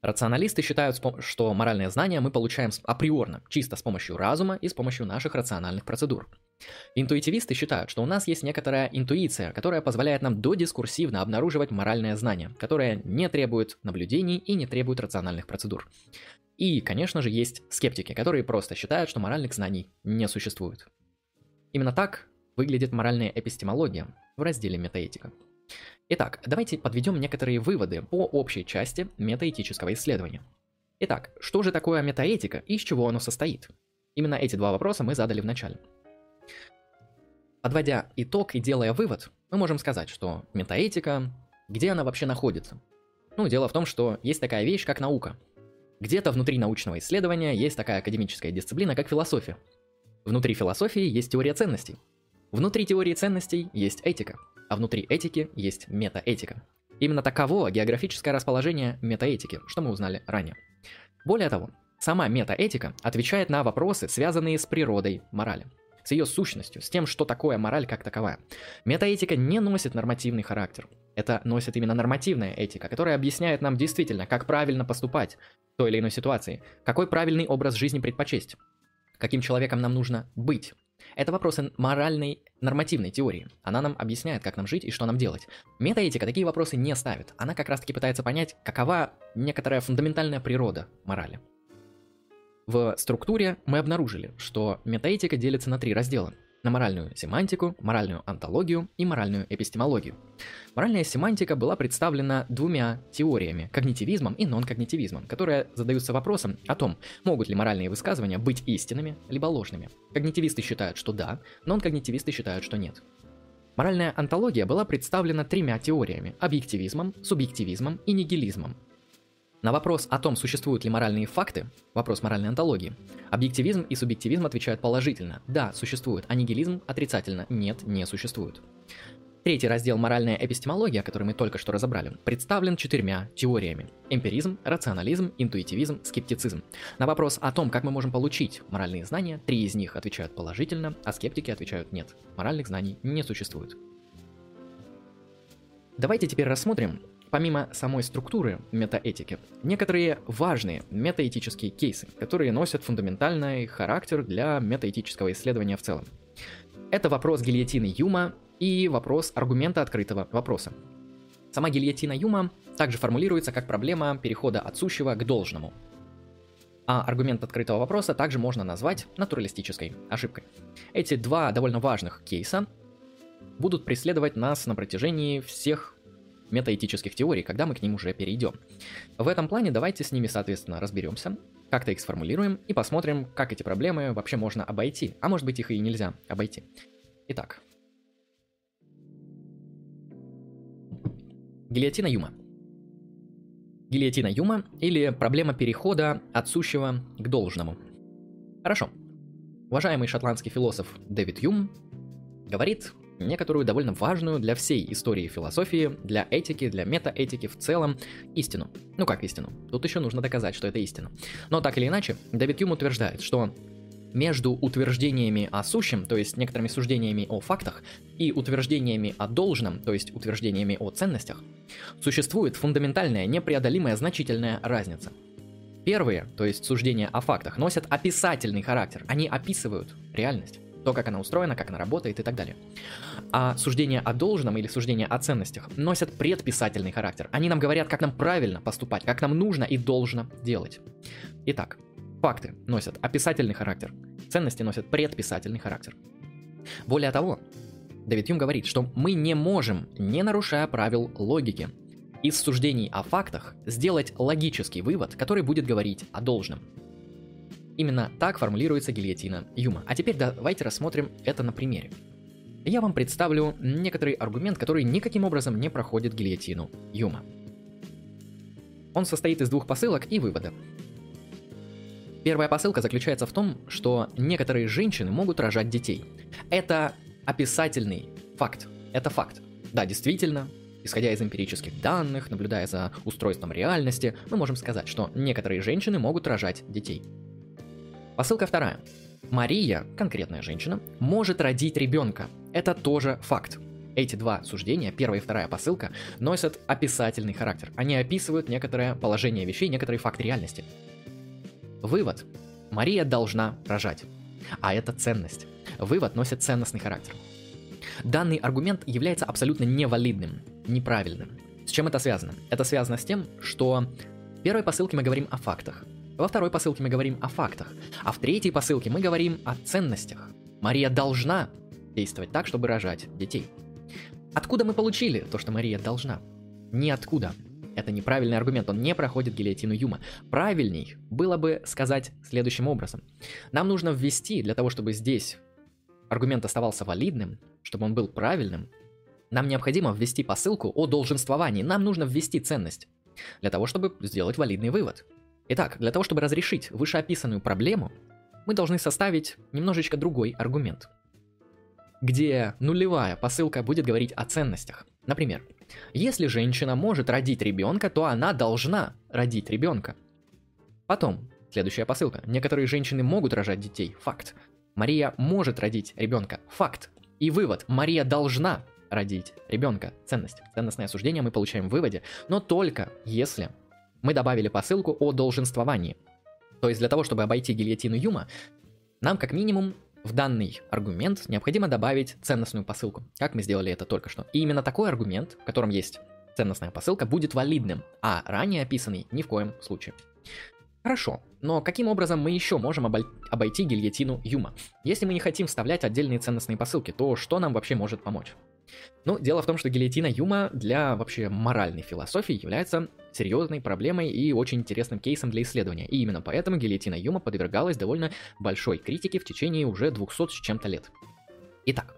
Рационалисты считают, что моральное знание мы получаем априорно, чисто с помощью разума и с помощью наших рациональных процедур. Интуитивисты считают, что у нас есть некоторая интуиция, которая позволяет нам додискурсивно обнаруживать моральное знание, которое не требует наблюдений и не требует рациональных процедур. И, конечно же, есть скептики, которые просто считают, что моральных знаний не существует. Именно так выглядит моральная эпистемология в разделе метаэтика. Итак, давайте подведем некоторые выводы по общей части метаэтического исследования. Итак, что же такое метаэтика и из чего оно состоит? Именно эти два вопроса мы задали в начале. Подводя итог и делая вывод, мы можем сказать, что метаэтика, где она вообще находится? Ну, дело в том, что есть такая вещь, как наука. Где-то внутри научного исследования есть такая академическая дисциплина, как философия. Внутри философии есть теория ценностей. Внутри теории ценностей есть этика, а внутри этики есть метаэтика. Именно таково географическое расположение метаэтики, что мы узнали ранее. Более того, сама метаэтика отвечает на вопросы, связанные с природой морали с ее сущностью, с тем, что такое мораль как таковая. Метаэтика не носит нормативный характер. Это носит именно нормативная этика, которая объясняет нам действительно, как правильно поступать в той или иной ситуации, какой правильный образ жизни предпочесть, каким человеком нам нужно быть. Это вопросы моральной нормативной теории. Она нам объясняет, как нам жить и что нам делать. Метаэтика такие вопросы не ставит. Она как раз-таки пытается понять, какова некоторая фундаментальная природа морали. В структуре мы обнаружили, что метаэтика делится на три раздела на моральную семантику, моральную антологию и моральную эпистемологию. Моральная семантика была представлена двумя теориями – когнитивизмом и нон-когнитивизмом, которые задаются вопросом о том, могут ли моральные высказывания быть истинными либо ложными. Когнитивисты считают, что да, нон-когнитивисты считают, что нет. Моральная антология была представлена тремя теориями – объективизмом, субъективизмом и нигилизмом. На вопрос о том, существуют ли моральные факты, вопрос моральной антологии, объективизм и субъективизм отвечают положительно. Да, существует, а нигилизм отрицательно. Нет, не существует. Третий раздел «Моральная эпистемология», который мы только что разобрали, представлен четырьмя теориями. Эмпиризм, рационализм, интуитивизм, скептицизм. На вопрос о том, как мы можем получить моральные знания, три из них отвечают положительно, а скептики отвечают нет. Моральных знаний не существует. Давайте теперь рассмотрим, помимо самой структуры метаэтики, некоторые важные метаэтические кейсы, которые носят фундаментальный характер для метаэтического исследования в целом. Это вопрос гильотины Юма и вопрос аргумента открытого вопроса. Сама гильотина Юма также формулируется как проблема перехода от сущего к должному. А аргумент открытого вопроса также можно назвать натуралистической ошибкой. Эти два довольно важных кейса будут преследовать нас на протяжении всех метаэтических теорий, когда мы к ним уже перейдем. В этом плане давайте с ними, соответственно, разберемся, как-то их сформулируем и посмотрим, как эти проблемы вообще можно обойти, а может быть их и нельзя обойти. Итак. Гильотина Юма. Гильотина Юма или проблема перехода от сущего к должному. Хорошо. Уважаемый шотландский философ Дэвид Юм говорит, некоторую довольно важную для всей истории философии, для этики, для метаэтики в целом истину. Ну как истину? Тут еще нужно доказать, что это истина. Но так или иначе, Дэвид Юм утверждает, что между утверждениями о сущем, то есть некоторыми суждениями о фактах, и утверждениями о должном, то есть утверждениями о ценностях, существует фундаментальная, непреодолимая, значительная разница. Первые, то есть суждения о фактах, носят описательный характер, они описывают реальность то, как она устроена, как она работает и так далее. А суждения о должном или суждения о ценностях носят предписательный характер. Они нам говорят, как нам правильно поступать, как нам нужно и должно делать. Итак, Факты носят описательный характер, ценности носят предписательный характер. Более того, Дэвид Юм говорит, что мы не можем, не нарушая правил логики, из суждений о фактах сделать логический вывод, который будет говорить о должном. Именно так формулируется гильотина Юма. А теперь давайте рассмотрим это на примере. Я вам представлю некоторый аргумент, который никаким образом не проходит гильотину Юма. Он состоит из двух посылок и вывода. Первая посылка заключается в том, что некоторые женщины могут рожать детей. Это описательный факт. Это факт. Да, действительно, исходя из эмпирических данных, наблюдая за устройством реальности, мы можем сказать, что некоторые женщины могут рожать детей. Посылка вторая. Мария, конкретная женщина, может родить ребенка. Это тоже факт. Эти два суждения, первая и вторая посылка, носят описательный характер. Они описывают некоторое положение вещей, некоторый факт реальности. Вывод. Мария должна рожать. А это ценность. Вывод носит ценностный характер. Данный аргумент является абсолютно невалидным, неправильным. С чем это связано? Это связано с тем, что в первой посылке мы говорим о фактах, во второй посылке мы говорим о фактах, а в третьей посылке мы говорим о ценностях. Мария должна действовать так, чтобы рожать детей. Откуда мы получили то, что Мария должна? Ниоткуда. Это неправильный аргумент, он не проходит гильотину Юма. Правильней было бы сказать следующим образом. Нам нужно ввести, для того, чтобы здесь аргумент оставался валидным, чтобы он был правильным, нам необходимо ввести посылку о долженствовании, нам нужно ввести ценность, для того, чтобы сделать валидный вывод. Итак, для того, чтобы разрешить вышеописанную проблему, мы должны составить немножечко другой аргумент, где нулевая посылка будет говорить о ценностях. Например, если женщина может родить ребенка, то она должна родить ребенка. Потом, следующая посылка. Некоторые женщины могут рожать детей. Факт. Мария может родить ребенка. Факт. И вывод. Мария должна родить ребенка. Ценность. Ценностное суждение мы получаем в выводе, но только если мы добавили посылку о долженствовании. То есть для того, чтобы обойти гильотину Юма, нам как минимум в данный аргумент необходимо добавить ценностную посылку, как мы сделали это только что. И именно такой аргумент, в котором есть ценностная посылка, будет валидным, а ранее описанный ни в коем случае. Хорошо, но каким образом мы еще можем обойти гильотину Юма? Если мы не хотим вставлять отдельные ценностные посылки, то что нам вообще может помочь? Ну, дело в том, что гильотина Юма для вообще моральной философии является серьезной проблемой и очень интересным кейсом для исследования. И именно поэтому гильотина Юма подвергалась довольно большой критике в течение уже 200 с чем-то лет. Итак,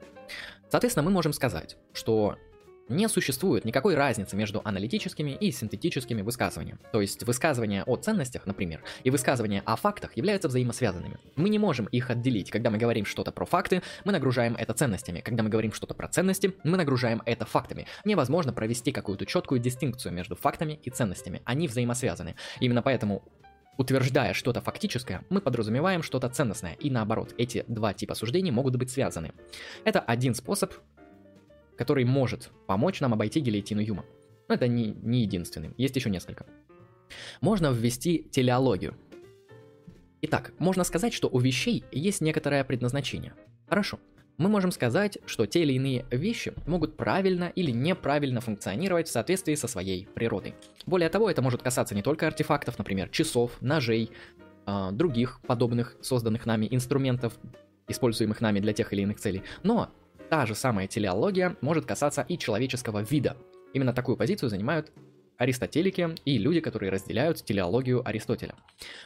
соответственно, мы можем сказать, что не существует никакой разницы между аналитическими и синтетическими высказываниями. То есть высказывания о ценностях, например, и высказывания о фактах являются взаимосвязанными. Мы не можем их отделить. Когда мы говорим что-то про факты, мы нагружаем это ценностями. Когда мы говорим что-то про ценности, мы нагружаем это фактами. Невозможно провести какую-то четкую дистинкцию между фактами и ценностями. Они взаимосвязаны. Именно поэтому Утверждая что-то фактическое, мы подразумеваем что-то ценностное, и наоборот, эти два типа суждений могут быть связаны. Это один способ который может помочь нам обойти гильотину Юма. Но это не, не единственный, есть еще несколько. Можно ввести телеологию. Итак, можно сказать, что у вещей есть некоторое предназначение. Хорошо. Мы можем сказать, что те или иные вещи могут правильно или неправильно функционировать в соответствии со своей природой. Более того, это может касаться не только артефактов, например, часов, ножей, э, других подобных созданных нами инструментов, используемых нами для тех или иных целей, но Та же самая телеология может касаться и человеческого вида. Именно такую позицию занимают аристотелики и люди, которые разделяют телеологию Аристотеля.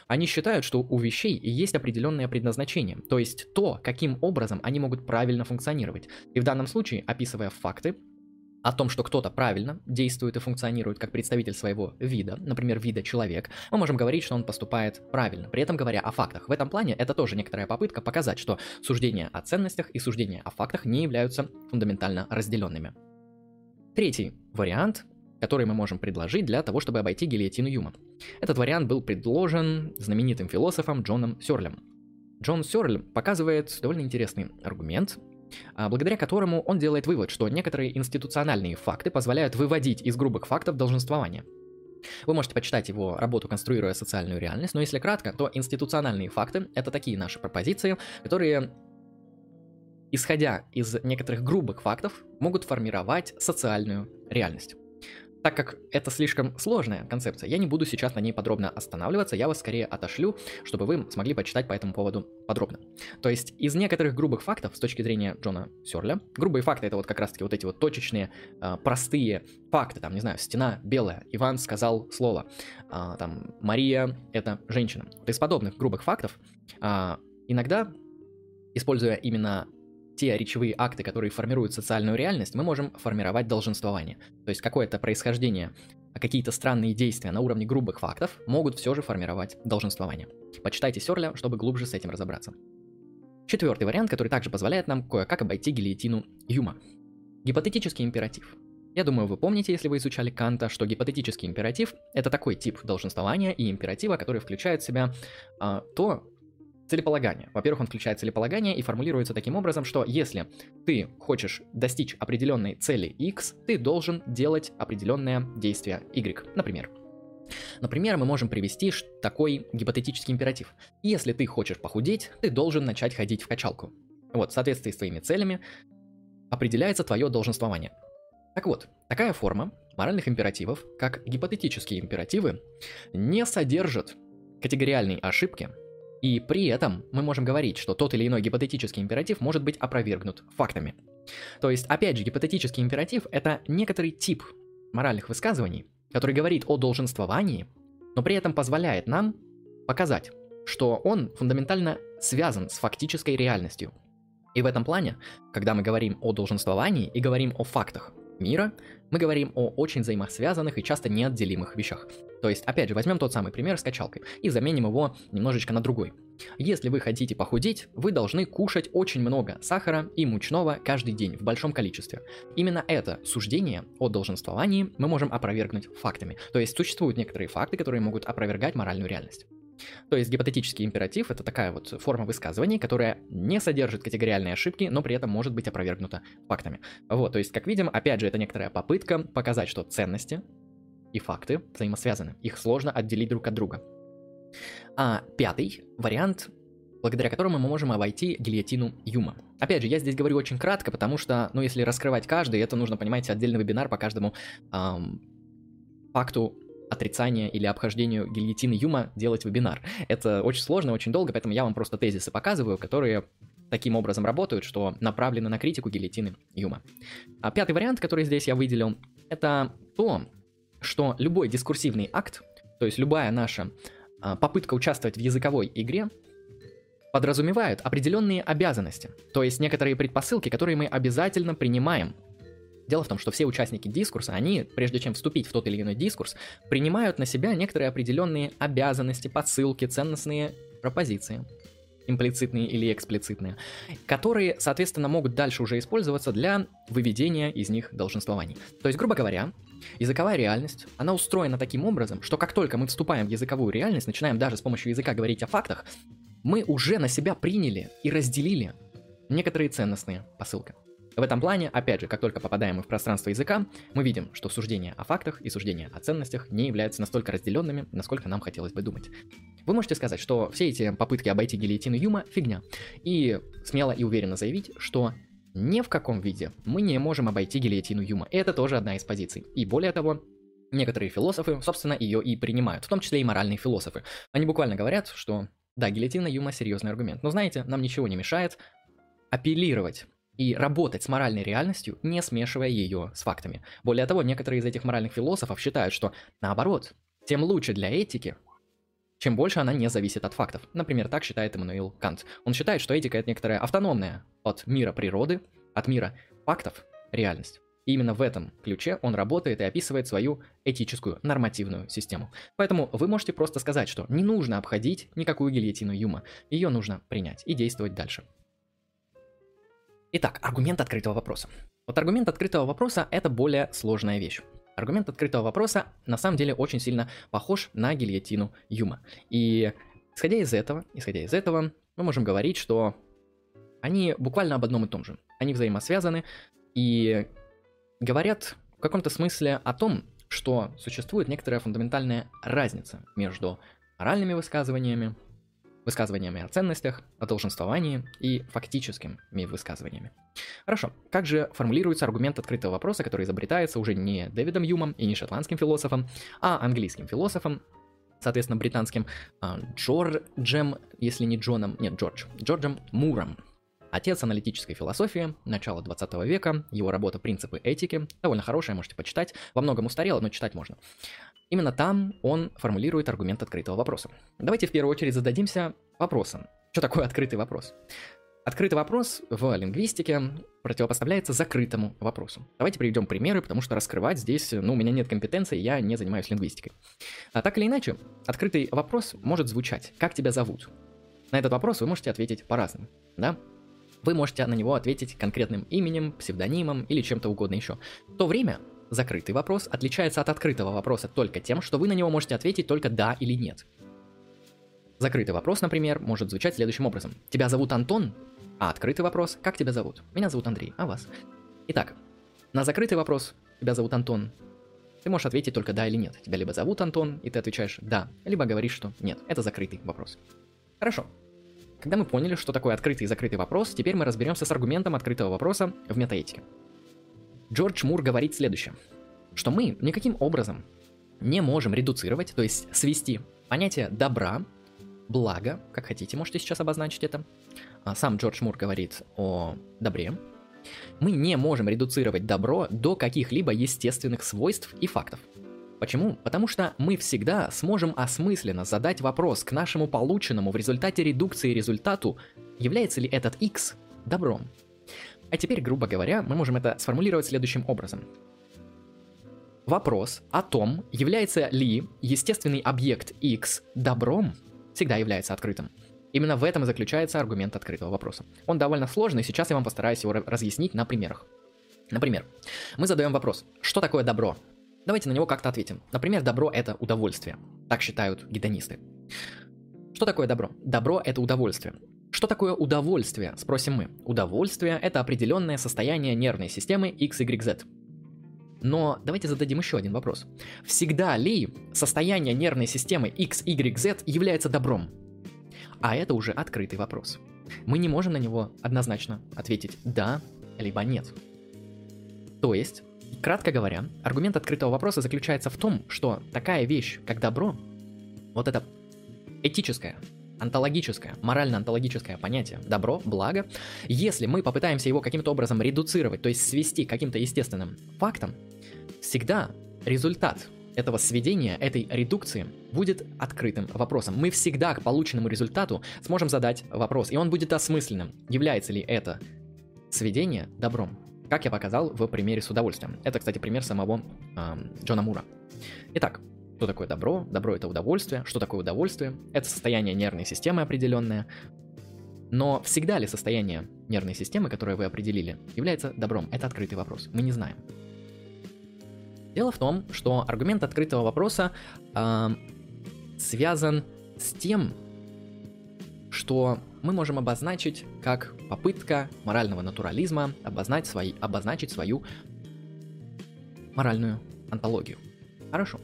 Они считают, что у вещей есть определенное предназначение, то есть то, каким образом они могут правильно функционировать. И в данном случае, описывая факты, о том, что кто-то правильно действует и функционирует как представитель своего вида, например, вида человек, мы можем говорить, что он поступает правильно, при этом говоря о фактах. В этом плане это тоже некоторая попытка показать, что суждения о ценностях и суждения о фактах не являются фундаментально разделенными. Третий вариант, который мы можем предложить для того, чтобы обойти гильотину Юма. Этот вариант был предложен знаменитым философом Джоном Сёрлем. Джон Сёрль показывает довольно интересный аргумент, благодаря которому он делает вывод, что некоторые институциональные факты позволяют выводить из грубых фактов долженствование. Вы можете почитать его работу «Конструируя социальную реальность», но если кратко, то институциональные факты — это такие наши пропозиции, которые, исходя из некоторых грубых фактов, могут формировать социальную реальность. Так как это слишком сложная концепция, я не буду сейчас на ней подробно останавливаться, я вас скорее отошлю, чтобы вы смогли почитать по этому поводу подробно. То есть из некоторых грубых фактов с точки зрения Джона Сёрля, грубые факты это вот как раз таки вот эти вот точечные, э, простые факты, там, не знаю, стена белая, Иван сказал слово, э, там, Мария это женщина. Вот из подобных грубых фактов э, иногда, используя именно те речевые акты, которые формируют социальную реальность, мы можем формировать долженствование. То есть какое-то происхождение, какие-то странные действия на уровне грубых фактов могут все же формировать долженствование. Почитайте Сёрля, чтобы глубже с этим разобраться. Четвертый вариант, который также позволяет нам кое-как обойти гильотину Юма. Гипотетический императив. Я думаю, вы помните, если вы изучали Канта, что гипотетический императив – это такой тип долженствования и императива, который включает в себя а, то, целеполагание. Во-первых, он включает целеполагание и формулируется таким образом, что если ты хочешь достичь определенной цели X, ты должен делать определенное действие Y. Например, Например, мы можем привести такой гипотетический императив. Если ты хочешь похудеть, ты должен начать ходить в качалку. Вот, в соответствии с твоими целями определяется твое долженствование. Так вот, такая форма моральных императивов, как гипотетические императивы, не содержит категориальной ошибки, и при этом мы можем говорить, что тот или иной гипотетический императив может быть опровергнут фактами. То есть, опять же, гипотетический императив – это некоторый тип моральных высказываний, который говорит о долженствовании, но при этом позволяет нам показать, что он фундаментально связан с фактической реальностью. И в этом плане, когда мы говорим о долженствовании и говорим о фактах мира, мы говорим о очень взаимосвязанных и часто неотделимых вещах. То есть, опять же, возьмем тот самый пример с качалкой и заменим его немножечко на другой. Если вы хотите похудеть, вы должны кушать очень много сахара и мучного каждый день в большом количестве. Именно это суждение о долженствовании мы можем опровергнуть фактами. То есть существуют некоторые факты, которые могут опровергать моральную реальность. То есть гипотетический императив — это такая вот форма высказываний, которая не содержит категориальные ошибки, но при этом может быть опровергнута фактами. Вот, то есть, как видим, опять же, это некоторая попытка показать, что ценности и факты взаимосвязаны. Их сложно отделить друг от друга. А пятый вариант благодаря которому мы можем обойти гильотину Юма. Опять же, я здесь говорю очень кратко, потому что, ну, если раскрывать каждый, это нужно, понимаете, отдельный вебинар по каждому эм, факту отрицания или обхождению гильотины Юма делать вебинар. Это очень сложно, очень долго, поэтому я вам просто тезисы показываю, которые таким образом работают, что направлены на критику гильотины Юма. А пятый вариант, который здесь я выделил, это то, что любой дискурсивный акт, то есть любая наша а, попытка участвовать в языковой игре, подразумевает определенные обязанности, то есть некоторые предпосылки, которые мы обязательно принимаем Дело в том, что все участники дискурса, они, прежде чем вступить в тот или иной дискурс, принимают на себя некоторые определенные обязанности, подсылки, ценностные пропозиции имплицитные или эксплицитные, которые, соответственно, могут дальше уже использоваться для выведения из них долженствований. То есть, грубо говоря, языковая реальность, она устроена таким образом, что как только мы вступаем в языковую реальность, начинаем даже с помощью языка говорить о фактах, мы уже на себя приняли и разделили некоторые ценностные посылки. В этом плане, опять же, как только попадаем мы в пространство языка, мы видим, что суждения о фактах и суждения о ценностях не являются настолько разделенными, насколько нам хотелось бы думать. Вы можете сказать, что все эти попытки обойти гильотину Юма – фигня, и смело и уверенно заявить, что ни в каком виде мы не можем обойти гильотину Юма. Это тоже одна из позиций. И более того, некоторые философы, собственно, ее и принимают, в том числе и моральные философы. Они буквально говорят, что да, гильотина Юма серьезный аргумент. Но знаете, нам ничего не мешает апеллировать и работать с моральной реальностью, не смешивая ее с фактами. Более того, некоторые из этих моральных философов считают, что наоборот, тем лучше для этики, чем больше она не зависит от фактов. Например, так считает Эммануил Кант. Он считает, что этика это некоторая автономная от мира природы, от мира фактов реальность. И именно в этом ключе он работает и описывает свою этическую нормативную систему. Поэтому вы можете просто сказать, что не нужно обходить никакую гильотину Юма. Ее нужно принять и действовать дальше. Итак, аргумент открытого вопроса. Вот аргумент открытого вопроса – это более сложная вещь. Аргумент открытого вопроса на самом деле очень сильно похож на гильотину Юма. И исходя из этого, исходя из этого, мы можем говорить, что они буквально об одном и том же. Они взаимосвязаны и говорят в каком-то смысле о том, что существует некоторая фундаментальная разница между моральными высказываниями высказываниями о ценностях, о долженствовании и фактическими высказываниями. Хорошо, как же формулируется аргумент открытого вопроса, который изобретается уже не Дэвидом Юмом и не шотландским философом, а английским философом, соответственно, британским а, Джорджем, если не Джоном, нет, Джордж, Джорджем Муром. Отец аналитической философии, начало 20 века, его работа «Принципы этики», довольно хорошая, можете почитать, во многом устарела, но читать можно. Именно там он формулирует аргумент открытого вопроса. Давайте в первую очередь зададимся вопросом. Что такое открытый вопрос? Открытый вопрос в лингвистике противопоставляется закрытому вопросу. Давайте приведем примеры, потому что раскрывать здесь, ну, у меня нет компетенции, я не занимаюсь лингвистикой. А так или иначе, открытый вопрос может звучать «Как тебя зовут?». На этот вопрос вы можете ответить по-разному, да? Вы можете на него ответить конкретным именем, псевдонимом или чем-то угодно еще. В то время закрытый вопрос отличается от открытого вопроса только тем, что вы на него можете ответить только «да» или «нет». Закрытый вопрос, например, может звучать следующим образом. «Тебя зовут Антон?» А открытый вопрос «Как тебя зовут?» «Меня зовут Андрей, а вас?» Итак, на закрытый вопрос «Тебя зовут Антон?» Ты можешь ответить только «да» или «нет». Тебя либо зовут Антон, и ты отвечаешь «да», либо говоришь, что «нет». Это закрытый вопрос. Хорошо. Когда мы поняли, что такое открытый и закрытый вопрос, теперь мы разберемся с аргументом открытого вопроса в метаэтике. Джордж Мур говорит следующее, что мы никаким образом не можем редуцировать, то есть свести понятие добра, блага, как хотите, можете сейчас обозначить это. А сам Джордж Мур говорит о добре. Мы не можем редуцировать добро до каких-либо естественных свойств и фактов. Почему? Потому что мы всегда сможем осмысленно задать вопрос к нашему полученному в результате редукции результату, является ли этот x добром. А теперь, грубо говоря, мы можем это сформулировать следующим образом. Вопрос о том, является ли естественный объект x добром, всегда является открытым. Именно в этом и заключается аргумент открытого вопроса. Он довольно сложный, сейчас я вам постараюсь его разъяснить на примерах. Например, мы задаем вопрос, что такое добро? Давайте на него как-то ответим. Например, добро это удовольствие. Так считают гедонисты. Что такое добро? Добро это удовольствие. Что такое удовольствие, спросим мы. Удовольствие – это определенное состояние нервной системы X, Y, Z. Но давайте зададим еще один вопрос. Всегда ли состояние нервной системы X, Y, Z является добром? А это уже открытый вопрос. Мы не можем на него однозначно ответить «да» либо «нет». То есть, кратко говоря, аргумент открытого вопроса заключается в том, что такая вещь, как добро, вот это этическое, онтологическое, морально-онтологическое понятие добро, благо, если мы попытаемся его каким-то образом редуцировать, то есть свести каким-то естественным фактам, всегда результат этого сведения, этой редукции будет открытым вопросом. Мы всегда к полученному результату сможем задать вопрос, и он будет осмысленным. Является ли это сведение добром? Как я показал в примере с удовольствием. Это, кстати, пример самого э, Джона Мура. Итак, что такое добро? Добро это удовольствие. Что такое удовольствие? Это состояние нервной системы определенное. Но всегда ли состояние нервной системы, которое вы определили, является добром? Это открытый вопрос. Мы не знаем. Дело в том, что аргумент открытого вопроса э, связан с тем, что мы можем обозначить как попытка морального натурализма обозначить, свои, обозначить свою моральную антологию. Хорошо.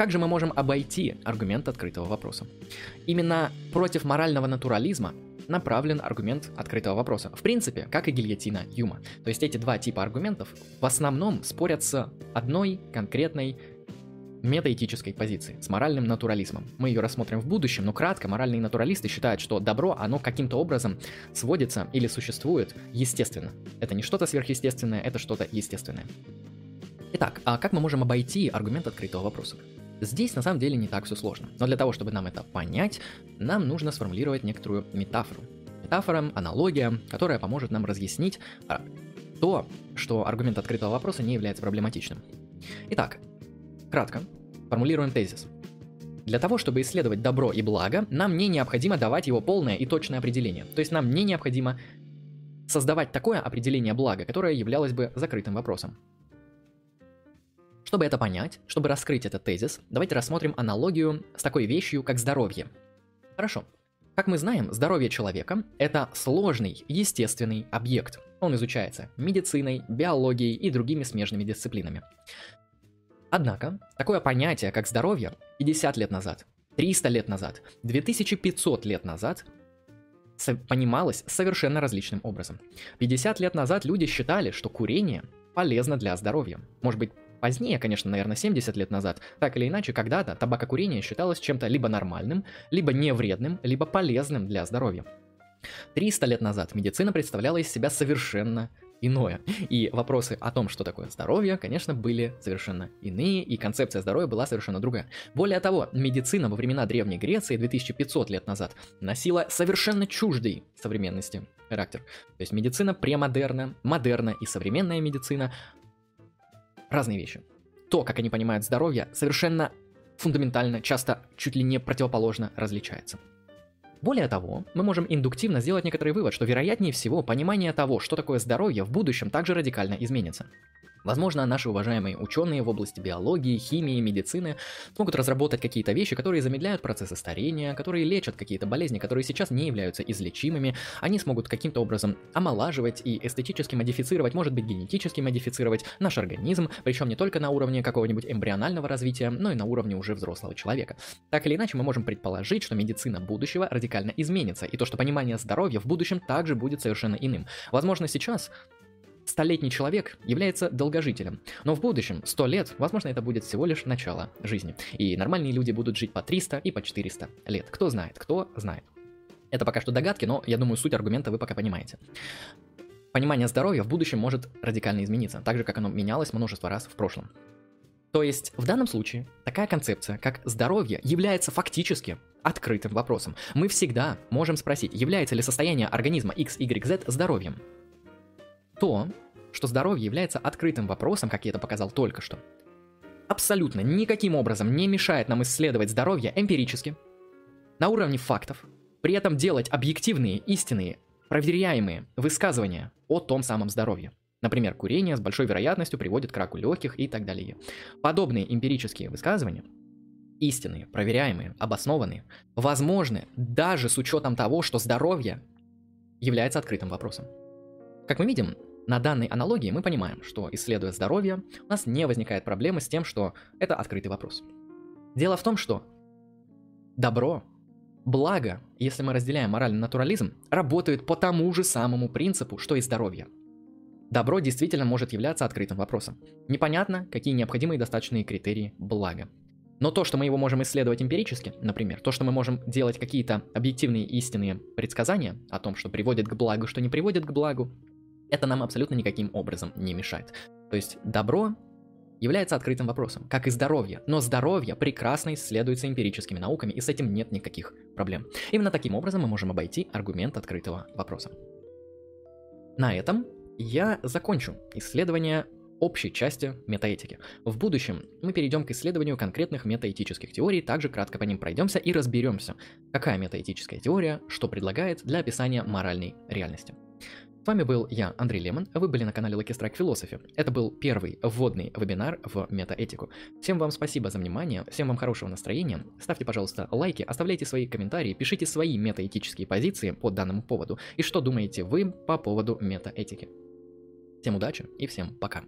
Как же мы можем обойти аргумент открытого вопроса? Именно против морального натурализма направлен аргумент открытого вопроса. В принципе, как и гильотина Юма. То есть эти два типа аргументов в основном спорят с одной конкретной метаэтической позиции, с моральным натурализмом. Мы ее рассмотрим в будущем, но кратко, моральные натуралисты считают, что добро, оно каким-то образом сводится или существует естественно. Это не что-то сверхъестественное, это что-то естественное. Итак, а как мы можем обойти аргумент открытого вопроса? Здесь на самом деле не так все сложно. Но для того, чтобы нам это понять, нам нужно сформулировать некоторую метафору. Метафора, аналогия, которая поможет нам разъяснить а, то, что аргумент открытого вопроса не является проблематичным. Итак, кратко, формулируем тезис. Для того, чтобы исследовать добро и благо, нам не необходимо давать его полное и точное определение. То есть нам не необходимо создавать такое определение блага, которое являлось бы закрытым вопросом. Чтобы это понять, чтобы раскрыть этот тезис, давайте рассмотрим аналогию с такой вещью, как здоровье. Хорошо. Как мы знаем, здоровье человека – это сложный, естественный объект. Он изучается медициной, биологией и другими смежными дисциплинами. Однако, такое понятие, как здоровье, 50 лет назад, 300 лет назад, 2500 лет назад понималось совершенно различным образом. 50 лет назад люди считали, что курение полезно для здоровья. Может быть, позднее, конечно, наверное, 70 лет назад, так или иначе, когда-то табакокурение считалось чем-то либо нормальным, либо невредным, либо полезным для здоровья. 300 лет назад медицина представляла из себя совершенно иное. И вопросы о том, что такое здоровье, конечно, были совершенно иные, и концепция здоровья была совершенно другая. Более того, медицина во времена Древней Греции 2500 лет назад носила совершенно чуждый современности характер. То есть медицина премодерна, модерна и современная медицина – разные вещи. То, как они понимают здоровье, совершенно фундаментально, часто чуть ли не противоположно различается. Более того, мы можем индуктивно сделать некоторый вывод, что вероятнее всего понимание того, что такое здоровье, в будущем также радикально изменится. Возможно, наши уважаемые ученые в области биологии, химии, медицины смогут разработать какие-то вещи, которые замедляют процессы старения, которые лечат какие-то болезни, которые сейчас не являются излечимыми. Они смогут каким-то образом омолаживать и эстетически модифицировать, может быть, генетически модифицировать наш организм, причем не только на уровне какого-нибудь эмбрионального развития, но и на уровне уже взрослого человека. Так или иначе, мы можем предположить, что медицина будущего радикально изменится, и то, что понимание здоровья в будущем также будет совершенно иным. Возможно, сейчас столетний человек является долгожителем. Но в будущем, 100 лет, возможно, это будет всего лишь начало жизни. И нормальные люди будут жить по 300 и по 400 лет. Кто знает, кто знает. Это пока что догадки, но я думаю, суть аргумента вы пока понимаете. Понимание здоровья в будущем может радикально измениться, так же, как оно менялось множество раз в прошлом. То есть, в данном случае, такая концепция, как здоровье, является фактически открытым вопросом. Мы всегда можем спросить, является ли состояние организма X, Y, Z здоровьем то, что здоровье является открытым вопросом, как я это показал только что, абсолютно никаким образом не мешает нам исследовать здоровье эмпирически, на уровне фактов, при этом делать объективные, истинные, проверяемые высказывания о том самом здоровье. Например, курение с большой вероятностью приводит к раку легких и так далее. Подобные эмпирические высказывания истинные, проверяемые, обоснованные, возможны даже с учетом того, что здоровье является открытым вопросом. Как мы видим, на данной аналогии мы понимаем, что исследуя здоровье, у нас не возникает проблемы с тем, что это открытый вопрос. Дело в том, что добро, благо, если мы разделяем моральный натурализм, работают по тому же самому принципу, что и здоровье. Добро действительно может являться открытым вопросом. Непонятно, какие необходимые достаточные критерии блага. Но то, что мы его можем исследовать эмпирически, например, то, что мы можем делать какие-то объективные истинные предсказания о том, что приводит к благу, что не приводит к благу, это нам абсолютно никаким образом не мешает. То есть добро является открытым вопросом, как и здоровье. Но здоровье прекрасно исследуется эмпирическими науками, и с этим нет никаких проблем. Именно таким образом мы можем обойти аргумент открытого вопроса. На этом я закончу исследование общей части метаэтики. В будущем мы перейдем к исследованию конкретных метаэтических теорий, также кратко по ним пройдемся и разберемся, какая метаэтическая теория что предлагает для описания моральной реальности. С вами был я, Андрей Лемон, вы были на канале Lucky Strike Philosophy. Это был первый вводный вебинар в метаэтику. Всем вам спасибо за внимание, всем вам хорошего настроения. Ставьте, пожалуйста, лайки, оставляйте свои комментарии, пишите свои метаэтические позиции по данному поводу и что думаете вы по поводу метаэтики. Всем удачи и всем пока.